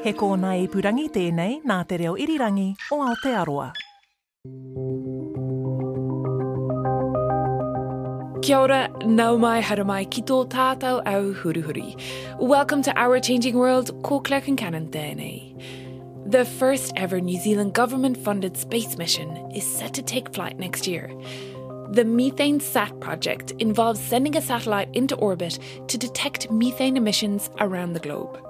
He kōna i purangi tēnei nā te reo irirangi o Aotearoa. Kia ora, nau mai haere mai ki tō tātou au huruhuri. Welcome to Our Changing World, ko Claire Concannon tēnei. The first ever New Zealand government funded space mission is set to take flight next year. The MethaneSat project involves sending a satellite into orbit to detect methane emissions around the globe.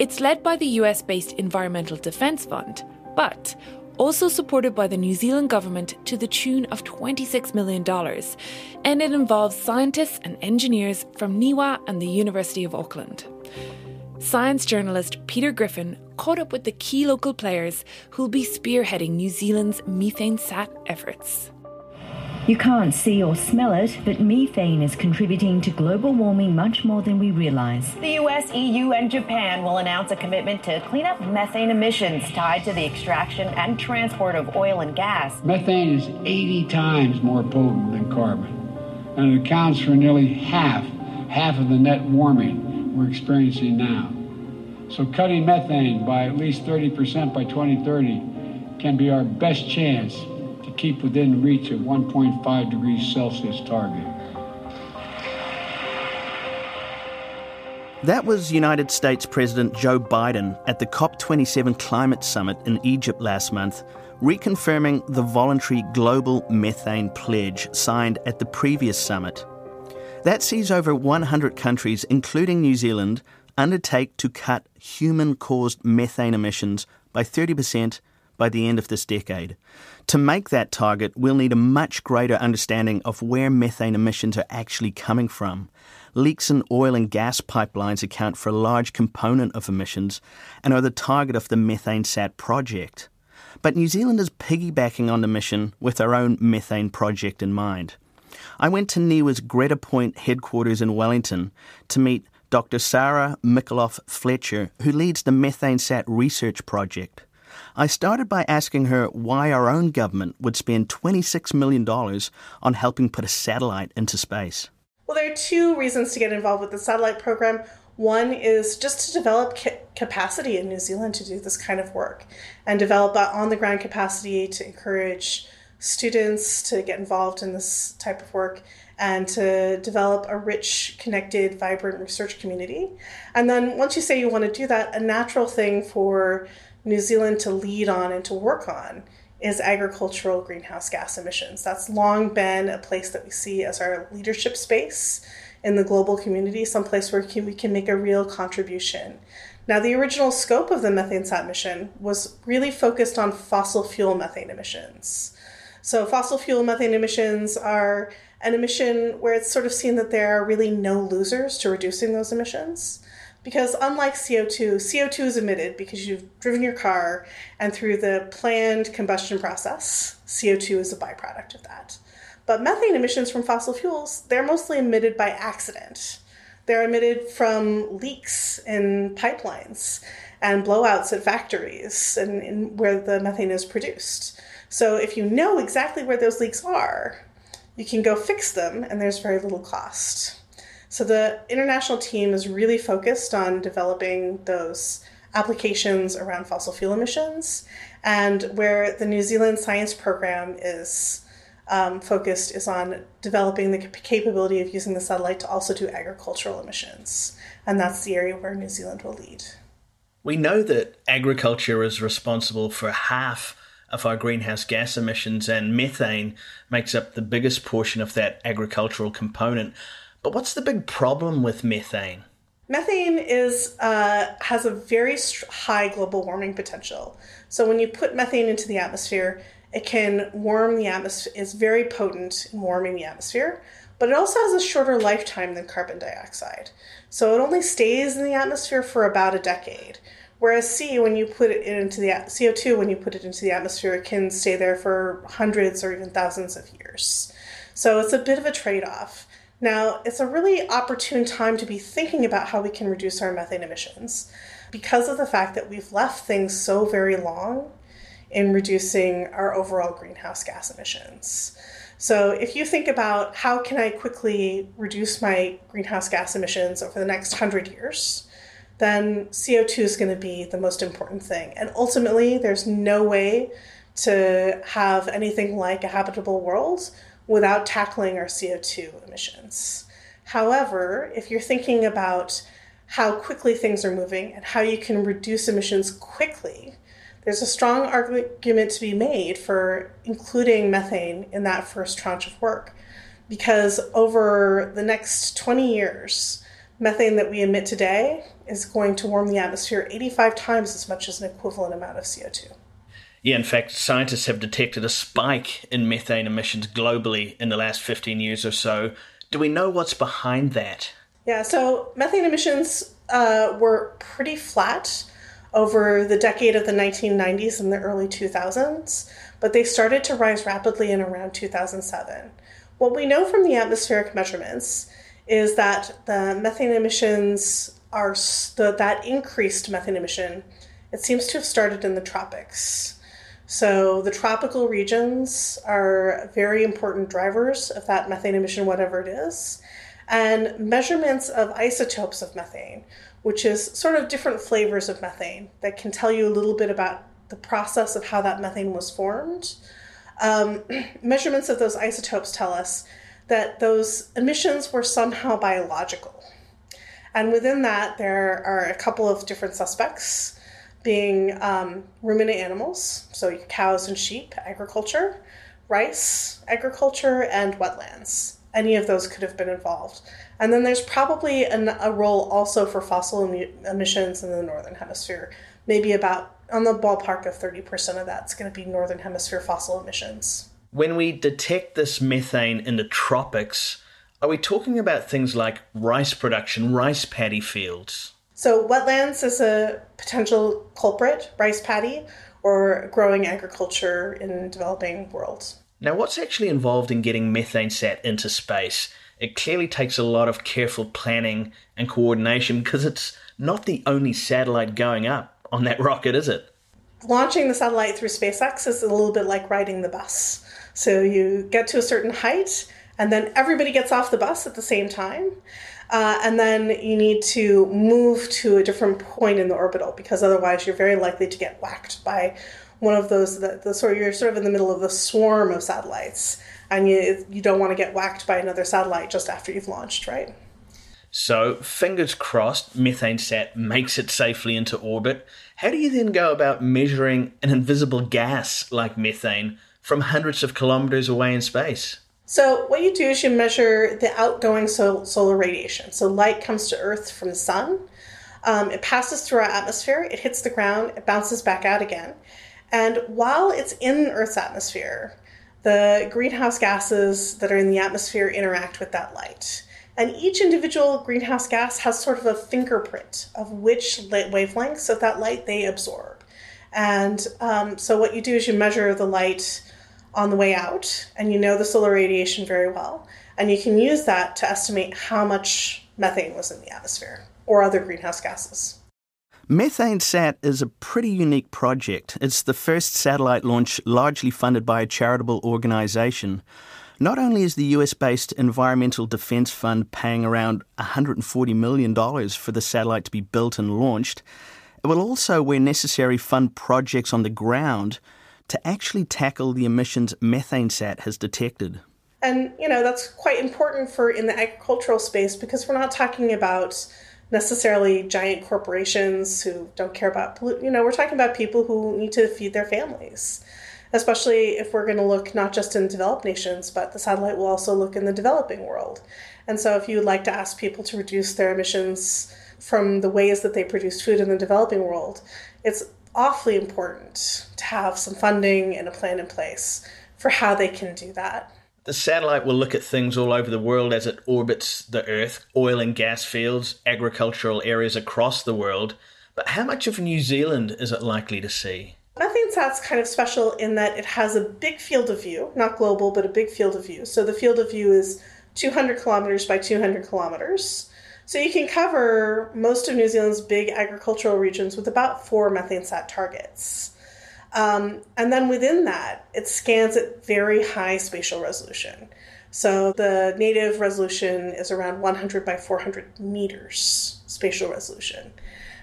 It's led by the US based Environmental Defence Fund, but also supported by the New Zealand government to the tune of $26 million, and it involves scientists and engineers from NIWA and the University of Auckland. Science journalist Peter Griffin caught up with the key local players who'll be spearheading New Zealand's MethaneSat efforts. You can't see or smell it, but methane is contributing to global warming much more than we realize. The US, EU, and Japan will announce a commitment to clean up methane emissions tied to the extraction and transport of oil and gas. Methane is 80 times more potent than carbon, and it accounts for nearly half, half of the net warming we're experiencing now. So cutting methane by at least 30% by 2030 can be our best chance to keep within reach of 1.5 degrees Celsius target. That was United States President Joe Biden at the COP27 climate summit in Egypt last month, reconfirming the voluntary global methane pledge signed at the previous summit. That sees over 100 countries, including New Zealand, undertake to cut human caused methane emissions by 30% by the end of this decade. To make that target, we'll need a much greater understanding of where methane emissions are actually coming from. Leaks in oil and gas pipelines account for a large component of emissions and are the target of the MethaneSat project. But New Zealand is piggybacking on the mission with our own methane project in mind. I went to NIWA's Greta Point headquarters in Wellington to meet Dr. Sarah Mikaloff Fletcher, who leads the Methane Sat research project. I started by asking her why our own government would spend $26 million on helping put a satellite into space. Well, there are two reasons to get involved with the satellite program. One is just to develop ca- capacity in New Zealand to do this kind of work and develop that on the ground capacity to encourage students to get involved in this type of work and to develop a rich, connected, vibrant research community. And then once you say you want to do that, a natural thing for New Zealand to lead on and to work on is agricultural greenhouse gas emissions. That's long been a place that we see as our leadership space in the global community, someplace where we can make a real contribution. Now, the original scope of the MethaneSat mission was really focused on fossil fuel methane emissions. So, fossil fuel methane emissions are an emission where it's sort of seen that there are really no losers to reducing those emissions. Because unlike CO2, CO2 is emitted because you've driven your car and through the planned combustion process, CO2 is a byproduct of that. But methane emissions from fossil fuels, they're mostly emitted by accident. They're emitted from leaks in pipelines and blowouts at factories and, and where the methane is produced. So if you know exactly where those leaks are, you can go fix them and there's very little cost. So the international team is really focused on developing those applications around fossil fuel emissions, and where the New Zealand Science Program is um, focused is on developing the capability of using the satellite to also do agricultural emissions, and that's the area where New Zealand will lead. We know that agriculture is responsible for half of our greenhouse gas emissions, and methane makes up the biggest portion of that agricultural component. But what's the big problem with methane? Methane is uh, has a very high global warming potential. So when you put methane into the atmosphere, It can warm the atmosphere, it's very potent in warming the atmosphere, but it also has a shorter lifetime than carbon dioxide. So it only stays in the atmosphere for about a decade. Whereas C, when you put it into the CO2, when you put it into the atmosphere, it can stay there for hundreds or even thousands of years. So it's a bit of a trade off. Now, it's a really opportune time to be thinking about how we can reduce our methane emissions because of the fact that we've left things so very long in reducing our overall greenhouse gas emissions. So if you think about how can I quickly reduce my greenhouse gas emissions over the next 100 years, then CO2 is going to be the most important thing. And ultimately, there's no way to have anything like a habitable world without tackling our CO2 emissions. However, if you're thinking about how quickly things are moving and how you can reduce emissions quickly, there's a strong argument to be made for including methane in that first tranche of work. Because over the next 20 years, methane that we emit today is going to warm the atmosphere 85 times as much as an equivalent amount of CO2. Yeah, in fact, scientists have detected a spike in methane emissions globally in the last 15 years or so. Do we know what's behind that? Yeah, so methane emissions uh, were pretty flat over the decade of the 1990s and the early 2000s, but they started to rise rapidly in around 2007. What we know from the atmospheric measurements is that the methane emissions are that increased methane emission. It seems to have started in the tropics. So the tropical regions are very important drivers of that methane emission, whatever it is. And measurements of isotopes of methane, which is sort of different flavors of methane that can tell you a little bit about the process of how that methane was formed. Um, measurements of those isotopes tell us that those emissions were somehow biological. And within that, there are a couple of different suspects being um, ruminant animals, so cows and sheep, agriculture, rice, agriculture, and wetlands. Any of those could have been involved. And then there's probably an, a role also for fossil emissions in the northern hemisphere. Maybe about on the ballpark of 30% of that's going to be northern hemisphere fossil emissions. When we detect this methane in the tropics, are we talking about things like rice production, rice paddy fields? So, wetlands is a potential culprit, rice paddy, or growing agriculture in developing worlds. Now, what's actually involved in getting MethaneSat into space? It clearly takes a lot of careful planning and coordination because it's not the only satellite going up on that rocket, is it? Launching the satellite through SpaceX is a little bit like riding the bus. So, you get to a certain height, and then everybody gets off the bus at the same time. Uh, and then you need to move to a different point in the orbital because otherwise you're very likely to get whacked by one of those the, the sort you're sort of in the middle of the swarm of satellites and you you don't want to get whacked by another satellite just after you've launched right? So fingers crossed MethaneSat makes it safely into orbit. How do you then go about measuring an invisible gas like methane from hundreds of kilometers away in space so what you do is you measure the outgoing sol- solar radiation. So light comes to Earth from the sun. Um, it passes through our atmosphere. It hits the ground. It bounces back out again. And while it's in Earth's atmosphere, the greenhouse gases that are in the atmosphere interact with that light. And each individual greenhouse gas has sort of a fingerprint of which wavelengths of that light they absorb. And um, so what you do is you measure the light on the way out and you know the solar radiation very well. And you can use that to estimate how much methane was in the atmosphere or other greenhouse gases. MethaneSat is a pretty unique project. It's the first satellite launch largely funded by a charitable organization. Not only is the US based Environmental Defense Fund paying around $140 million for the satellite to be built and launched, it will also, where necessary, fund projects on the ground to actually tackle the emissions MethaneSat has detected. And, you know, that's quite important for in the agricultural space because we're not talking about necessarily giant corporations who don't care about you know we're talking about people who need to feed their families especially if we're going to look not just in developed nations but the satellite will also look in the developing world and so if you would like to ask people to reduce their emissions from the ways that they produce food in the developing world it's awfully important to have some funding and a plan in place for how they can do that. The satellite will look at things all over the world as it orbits the Earth, oil and gas fields, agricultural areas across the world. But how much of New Zealand is it likely to see? MethaneSat's kind of special in that it has a big field of view, not global, but a big field of view. So the field of view is 200 kilometers by 200 kilometers. So you can cover most of New Zealand's big agricultural regions with about four MethaneSat targets. Um, and then within that, it scans at very high spatial resolution. So the native resolution is around 100 by 400 meters spatial resolution.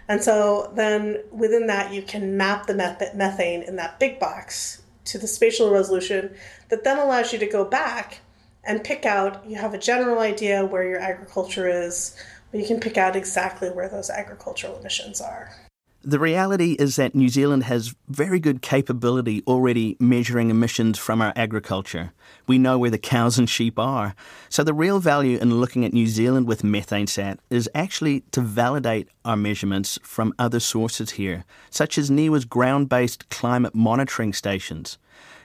And so then within that, you can map the methane in that big box to the spatial resolution that then allows you to go back and pick out, you have a general idea where your agriculture is, but you can pick out exactly where those agricultural emissions are. The reality is that New Zealand has very good capability already measuring emissions from our agriculture. We know where the cows and sheep are. So the real value in looking at New Zealand with MethaneSat is actually to validate our measurements from other sources here, such as NIWA's ground-based climate monitoring stations.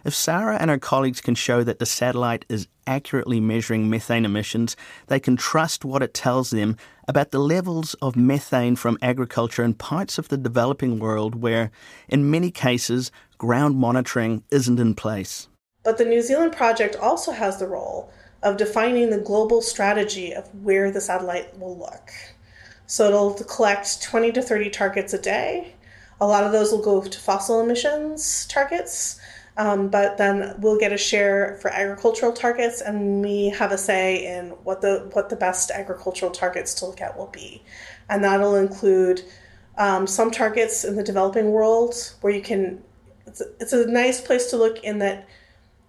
If Sarah and her colleagues can show that the satellite is accurately measuring methane emissions, they can trust what it tells them about the levels of methane from agriculture in parts of the developing world where, in many cases, ground monitoring isn't in place. But the New Zealand project also has the role of defining the global strategy of where the satellite will look. So it'll collect 20 to 30 targets a day. A lot of those will go to fossil emissions targets. Um, but then we'll get a share for agricultural targets, and we have a say in what the what the best agricultural targets to look at will be, and that'll include um, some targets in the developing world where you can. It's a, it's a nice place to look in that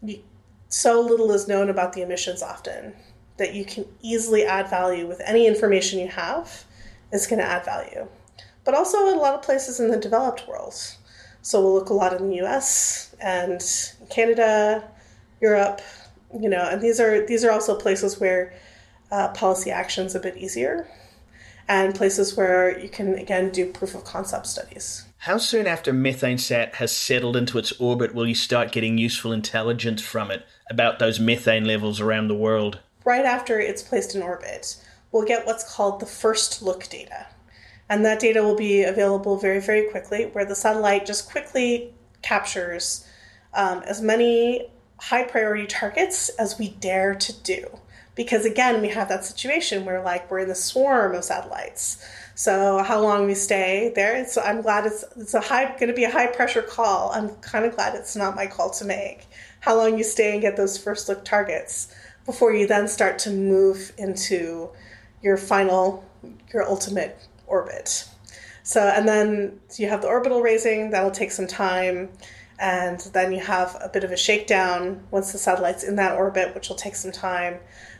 you, so little is known about the emissions often that you can easily add value with any information you have is going to add value, but also a lot of places in the developed world. So we'll look a lot in the U.S. and Canada, Europe, you know, and these are these are also places where uh, policy action is a bit easier, and places where you can again do proof of concept studies. How soon after MethaneSat has settled into its orbit will you start getting useful intelligence from it about those methane levels around the world? Right after it's placed in orbit, we'll get what's called the first look data. And that data will be available very, very quickly, where the satellite just quickly captures um, as many high priority targets as we dare to do. Because again, we have that situation where, like, we're in the swarm of satellites. So how long we stay there? So I'm glad it's it's a high going to be a high pressure call. I'm kind of glad it's not my call to make. How long you stay and get those first look targets before you then start to move into your final, your ultimate orbit. So, and then you have the orbital raising, that'll take some time. And then you have a bit of a shakedown once the satellite's in that orbit, which will take some time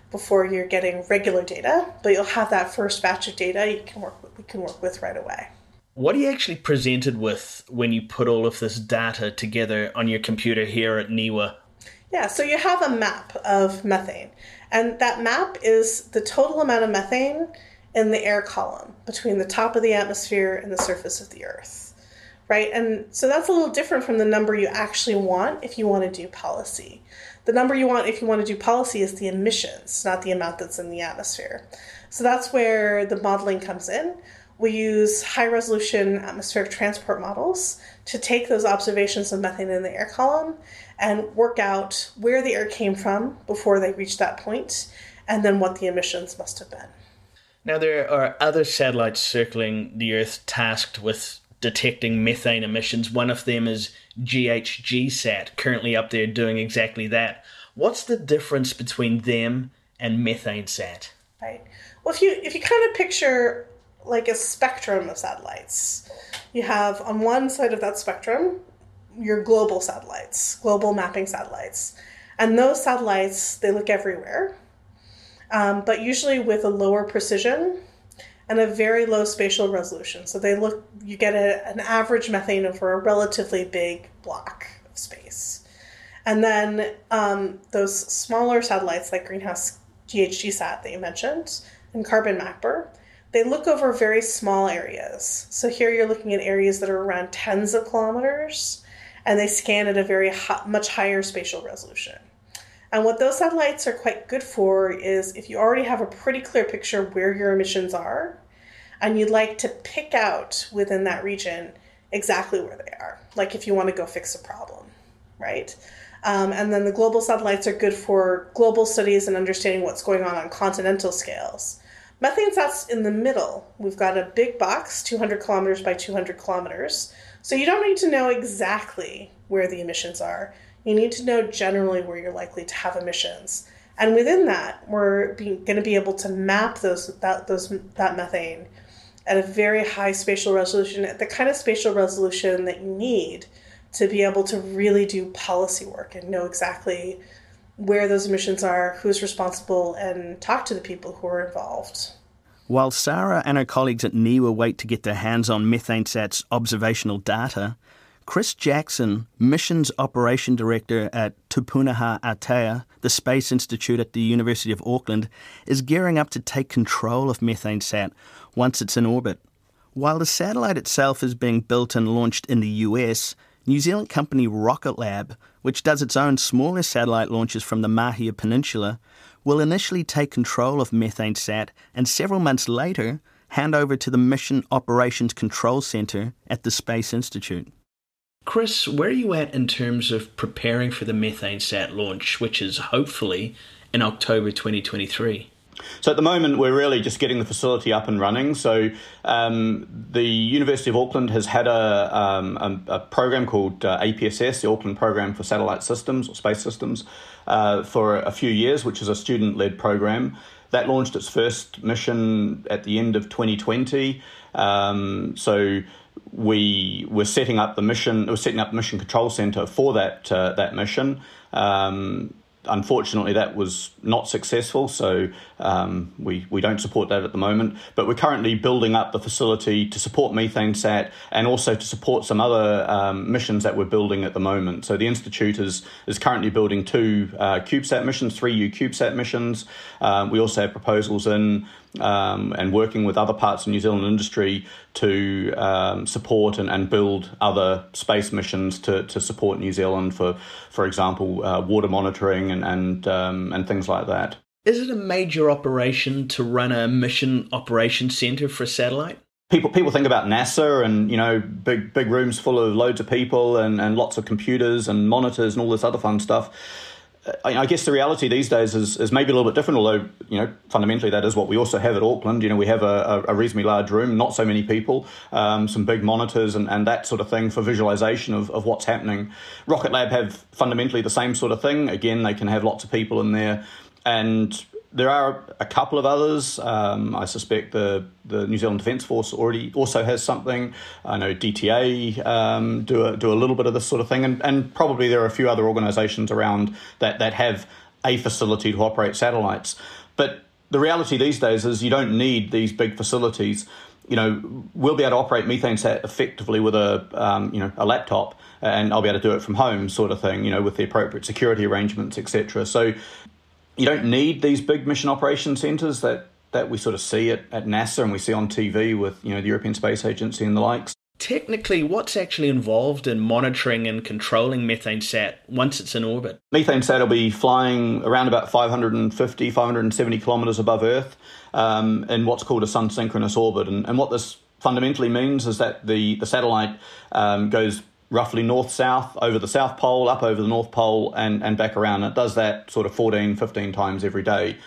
before you're getting regular data. But you'll have that first batch of data you can work with, we can work with right away. What are you actually presented with when you put all of this data together on your computer here at NIWA? Yeah, so you have a map of methane, and that map is the total amount of methane in the air column between the top of the atmosphere and the surface of the Earth, right? And so that's a little different from the number you actually want if you want to do policy. The number you want if you want to do policy is the emissions, not the amount that's in the atmosphere. So that's where the modeling comes in. We use high resolution atmospheric transport models to take those observations of methane in the air column and work out where the air came from before they reached that point and then what the emissions must have been. Now, there are other satellites circling the Earth tasked with detecting methane emissions. One of them is GHGSat, currently up there doing exactly that. What's the difference between them and MethaneSat? Right. Well, if you if you kind of picture like a spectrum of satellites, you have on one side of that spectrum your global satellites, global mapping satellites, and those satellites they look everywhere um, but usually with a lower precision and a very low spatial resolution. So they look, you get a, an average methane over a relatively big block of space. And then um, those smaller satellites like Greenhouse GHGSat that you mentioned and Carbon Mapper, they look over very small areas. So here you're looking at areas that are around tens of kilometers, and they scan at a very much higher spatial resolution. And what those satellites are quite good for is if you already have a pretty clear picture where your emissions are, and you'd like to pick out within that region exactly where they are, like if you want to go fix a problem, right? Um, and then the global satellites are good for global studies and understanding what's going on on continental scales. MethaneSat's in the middle. We've got a big box, 200 kilometers by 200 kilometers. So you don't need to know exactly where the emissions are. You need to know generally where you're likely to have emissions. And within that, we're going to be able to map those that those that methane at a very high spatial resolution, at the kind of spatial resolution that you need to be able to really do policy work and know exactly where those emissions are, who's responsible, and talk to the people who are involved. While Sarah and her colleagues at NIWA wait to get their hands on methane MethaneSat's observational data, Chris Jackson, Missions Operation Director at Te Pūnaha Ātea, the Space Institute at the University of Auckland, is gearing up to take control of MethaneSat once it's in orbit. While the satellite itself is being built and launched in the US, New Zealand company Rocket Lab, which does its own smaller satellite launches from the Mahia Peninsula, will initially take control of MethaneSat and several months later hand over to the Mission Operations Control Center at the Space Institute. Chris, where are you at in terms of preparing for the MethaneSat launch, which is hopefully in October 2023? So at the moment, we're really just getting the facility up and running. So um, the University of Auckland has had a, um, a, a program called uh, APSS, the Auckland Program for Satellite Systems or Space Systems, uh, for a few years, which is a student-led program. That launched its first mission at the end of 2020. Um, so we were setting up the mission, we're setting up the mission control center for that uh, that mission. Um, unfortunately, that was not successful, so um, we, we don't support that at the moment. But we're currently building up the facility to support MethaneSat and also to support some other um, missions that we're building at the moment. So the Institute is, is currently building two uh, CubeSat missions, three U CubeSat missions. Um, we also have proposals in um, and working with other parts of New Zealand industry to um, support and, and build other space missions to, to support New Zealand for, for example, uh, water monitoring and and, um, and things like that. Is it a major operation to run a mission operation center for a satellite? People, people think about NASA and you know big big rooms full of loads of people and, and lots of computers and monitors and all this other fun stuff. I guess the reality these days is, is maybe a little bit different, although, you know, fundamentally that is what we also have at Auckland. You know, we have a, a reasonably large room, not so many people, um, some big monitors and, and that sort of thing for visualization of, of what's happening. Rocket Lab have fundamentally the same sort of thing. Again, they can have lots of people in there. And there are a couple of others. Um, I suspect the, the New Zealand Defence Force already also has something. I know DTA um, do a, do a little bit of this sort of thing, and, and probably there are a few other organisations around that that have a facility to operate satellites. But the reality these days is you don't need these big facilities. You know, we'll be able to operate MethaneSat effectively with a um, you know a laptop, and I'll be able to do it from home, sort of thing. You know, with the appropriate security arrangements, etc. So you don't need these big mission operation centres that, that we sort of see at, at NASA and we see on TV with you know the European Space Agency and the likes. Technically, what's actually involved in monitoring and controlling MethaneSat once it's in orbit? MethaneSat will be flying around about 550, 570 kilometres above Earth um, in what's called a sun synchronous orbit. And, and what this fundamentally means is that the, the satellite um, goes roughly north south over the South Pole, up over the North Pole, and, and back around. It does that sort of 14, 15 times every day.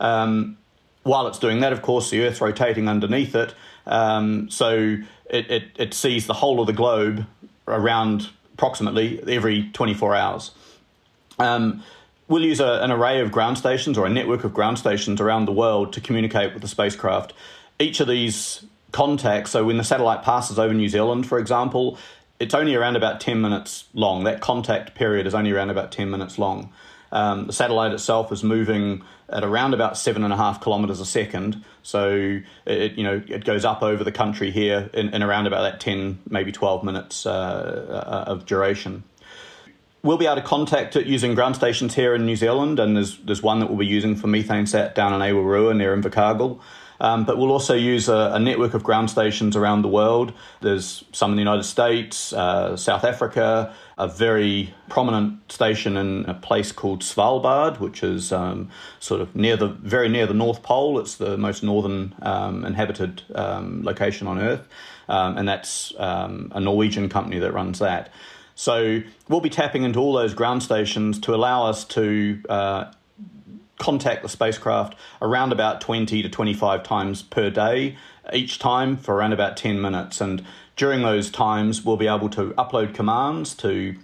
Um, while it's doing that, of course, the Earth's rotating underneath it, um, so it, it, it sees the whole of the globe around approximately every 24 hours. Um, we'll use a, an array of ground stations or a network of ground stations around the world to communicate with the spacecraft. Each of these contacts, so when the satellite passes over New Zealand, for example, it's only around about 10 minutes long. That contact period is only around about 10 minutes long. Um, the satellite itself is moving at around about seven and a half kilometers a second. So it you know it goes up over the country here in, in around about that 10 maybe 12 minutes uh, uh, of duration. We'll be able to contact it using ground stations here in New Zealand, and there's there's one that we'll be using for methane MethaneSat down in Awarua near Invercargill. Um, but we'll also use a, a, network of ground stations around the world. There's some in the United States, uh, South Africa, a very prominent station in a place called Svalbard, which is um, sort of near the very near the North Pole. It's the most northern um, inhabited um, location on Earth, um, and that's um, a Norwegian company that runs that. So we'll be tapping into all those ground stations to allow us to uh, contact the spacecraft around about 20 to 25 times per day, each time for around about 10 minutes. And during those times, we'll be able to upload commands to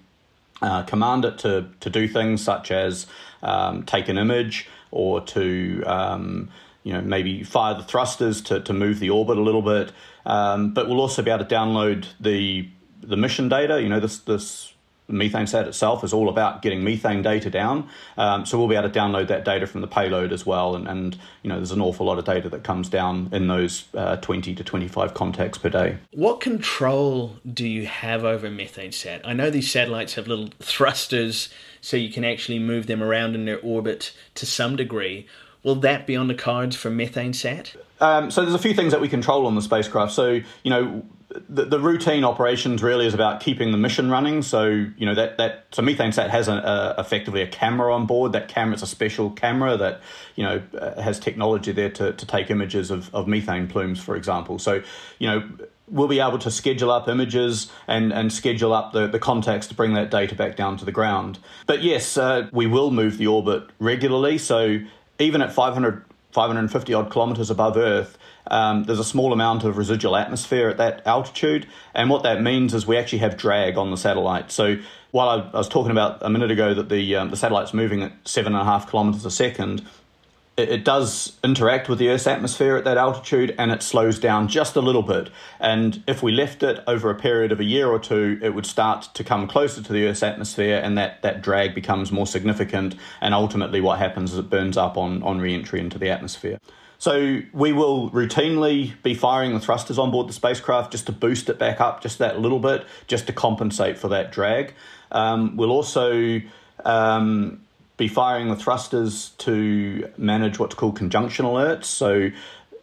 uh, command it to, to do things such as um, take an image or to um, you know maybe fire the thrusters to, to move the orbit a little bit. Um, but we'll also be able to download the the mission data. You know this this MethaneSat itself is all about getting methane data down. Um, so we'll be able to download that data from the payload as well. And, and you know, there's an awful lot of data that comes down in those uh, 20 to 25 contacts per day. What control do you have over methane MethaneSat? I know these satellites have little thrusters, so you can actually move them around in their orbit to some degree. Will that be on the cards for MethaneSat? Um, so there's a few things that we control on the spacecraft. So you know the, the, routine operations really is about keeping the mission running. So you know that that so MethaneSat has a, a, effectively a camera on board. That camera is a special camera that you know uh, has technology there to, to take images of, of methane plumes, for example. So you know we'll be able to schedule up images and, and schedule up the, the contacts to bring that data back down to the ground. But yes, uh, we will move the orbit regularly. So even at 500, 550 odd kilometers above Earth, um, there's a small amount of residual atmosphere at that altitude. And what that means is we actually have drag on the satellite. So while I, I was talking about a minute ago that the, um, the satellite's moving at seven and a half kilometers a second, it, it does interact with the Earth's atmosphere at that altitude and it slows down just a little bit. And if we left it over a period of a year or two, it would start to come closer to the Earth's atmosphere and that, that drag becomes more significant. And ultimately, what happens is it burns up on, on re entry into the atmosphere. So we will routinely be firing the thrusters on board the spacecraft just to boost it back up just that little bit, just to compensate for that drag. Um, we'll also um, be firing the thrusters to manage what's called conjunction alerts. So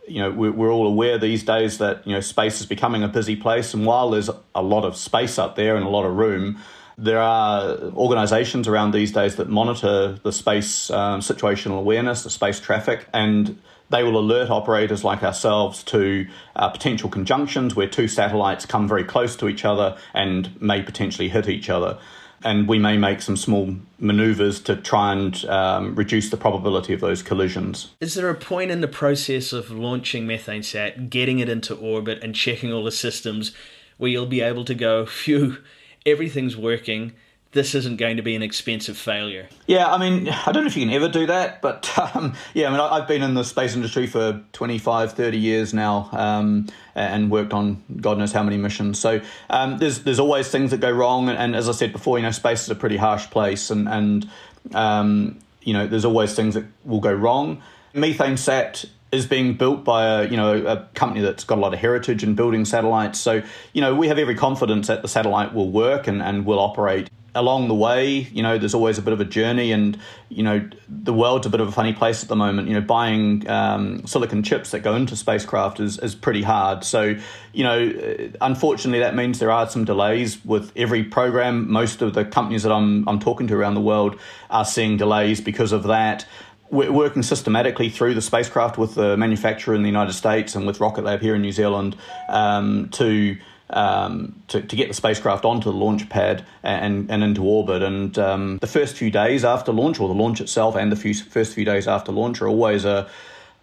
you know we're, all aware these days that you know space is becoming a busy place, and while there's a lot of space up there and a lot of room, there are organizations around these days that monitor the space um, situational awareness, the space traffic, and they will alert operators like ourselves to uh, potential conjunctions where two satellites come very close to each other and may potentially hit each other. And we may make some small maneuvers to try and um, reduce the probability of those collisions. Is there a point in the process of launching MethaneSat, getting it into orbit, and checking all the systems where you'll be able to go, phew, everything's working? This isn't going to be an expensive failure. Yeah, I mean, I don't know if you can ever do that, but um, yeah, I mean, I've been in the space industry for 25, 30 years now um, and worked on God knows how many missions. So um, there's there's always things that go wrong. And, and, as I said before, you know, space is a pretty harsh place and, and um, you know, there's always things that will go wrong. MethaneSat is being built by a you know a company that's got a lot of heritage in building satellites. So you know we have every confidence that the satellite will work and, and will operate along the way, you know, there's always a bit of a journey, and you know, the world's a bit of a funny place at the moment. You know, buying um, silicon chips that go into spacecraft is is pretty hard. So, you know, unfortunately, that means there are some delays with every program. Most of the companies that I'm I'm talking to around the world are seeing delays because of that. We're working systematically through the spacecraft with the manufacturer in the United States and with Rocket Lab here in New Zealand um, to um, to, to, get the spacecraft onto the launch pad and, and into orbit. And um, the first few days after launch, or the launch itself, and the few, first few days after launch, are always a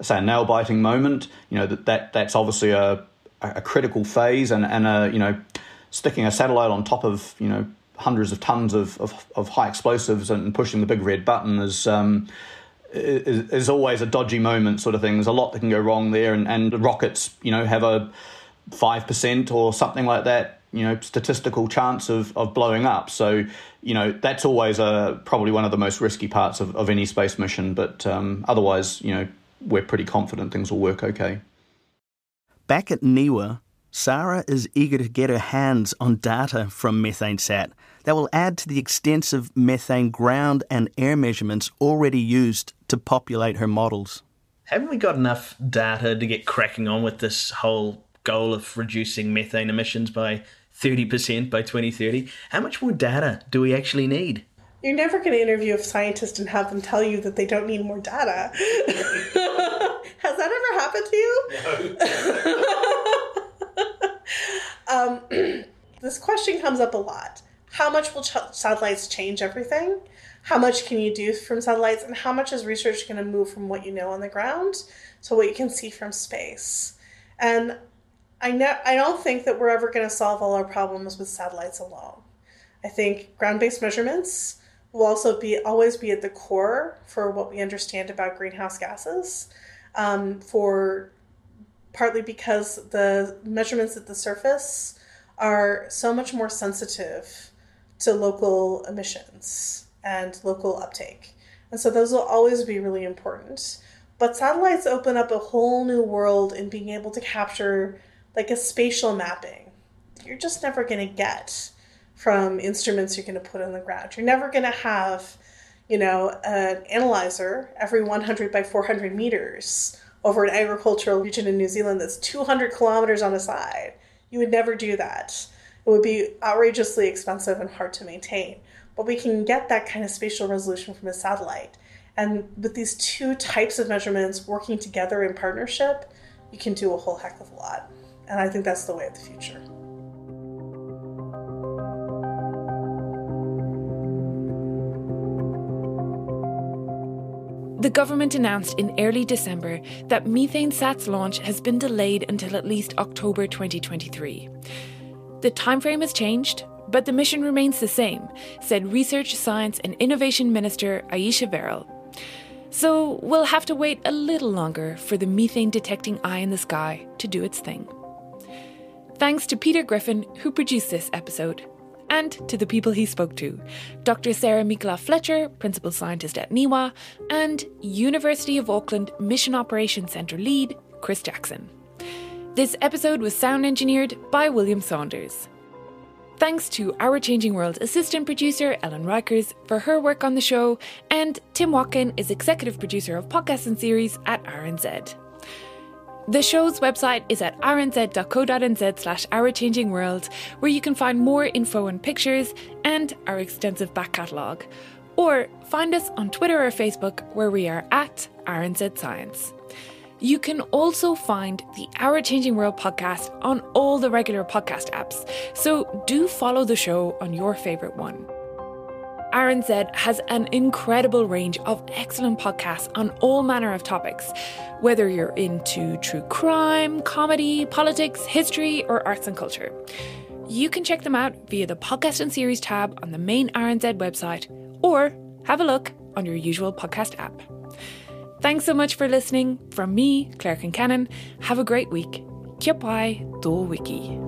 say a nail biting moment. You know that, that that's obviously a, a critical phase, and and a you know sticking a satellite on top of you know hundreds of tons of, of, of high explosives and pushing the big red button is. Um, is, is always a dodgy moment, sort of thing. There's a lot that can go wrong there, and, and rockets, you know, have a 5% or something like that, you know, statistical chance of, of blowing up. So, you know, that's always a, probably one of the most risky parts of, of any space mission. But um, otherwise, you know, we're pretty confident things will work okay. Back at NIWA, Sarah is eager to get her hands on data from MethaneSat that will add to the extensive methane ground and air measurements already used to populate her models. Haven't we got enough data to get cracking on with this whole goal of reducing methane emissions by 30% by 2030? How much more data do we actually need? You're never going to interview a scientist and have them tell you that they don't need more data. Has that ever happened to you? No. um, this question comes up a lot. How much will ch- satellites change everything? How much can you do from satellites? And how much is research going to move from what you know on the ground to what you can see from space? And I, know, I don't think that we're ever going to solve all our problems with satellites alone. I think ground based measurements will also be always be at the core for what we understand about greenhouse gases. Um, for partly because the measurements at the surface are so much more sensitive to local emissions and local uptake. And so those will always be really important. But satellites open up a whole new world in being able to capture like a spatial mapping. You're just never going to get from instruments you're going to put on the ground. You're never going to have, you know, an analyzer every 100 by 400 meters over an agricultural region in New Zealand that's 200 kilometers on a side. You would never do that. It would be outrageously expensive and hard to maintain. But we can get that kind of spatial resolution from a satellite. And with these two types of measurements working together in partnership, you can do a whole heck of a lot. And I think that's the way of the future. The government announced in early December that MethaneSat's launch has been delayed until at least October 2023. The timeframe has changed, but the mission remains the same, said Research, Science and Innovation Minister Ayesha Verrall. So we'll have to wait a little longer for the methane detecting eye in the sky to do its thing. Thanks to Peter Griffin, who produced this episode and to the people he spoke to Dr. Sarah Mikaloff Fletcher, Principal Scientist at NIWA, and University of Auckland Mission Operations Centre lead, Chris Jackson. This episode was sound engineered by William Saunders. Thanks to Our Changing World assistant producer Ellen Rykers for her work on the show, and Tim Watkin is executive producer of podcasts and series at RNZ. The show's website is at rnz.co.nz slash Our Changing World, where you can find more info and pictures and our extensive back catalogue. Or find us on Twitter or Facebook, where we are at RNZ Science. You can also find the Our Changing World podcast on all the regular podcast apps, so do follow the show on your favourite one. RNZ has an incredible range of excellent podcasts on all manner of topics, whether you're into true crime, comedy, politics, history, or arts and culture. You can check them out via the podcast and series tab on the main RNZ website, or have a look on your usual podcast app. Thanks so much for listening. From me, Claire Concannon, have a great week. Kia pai, do wiki.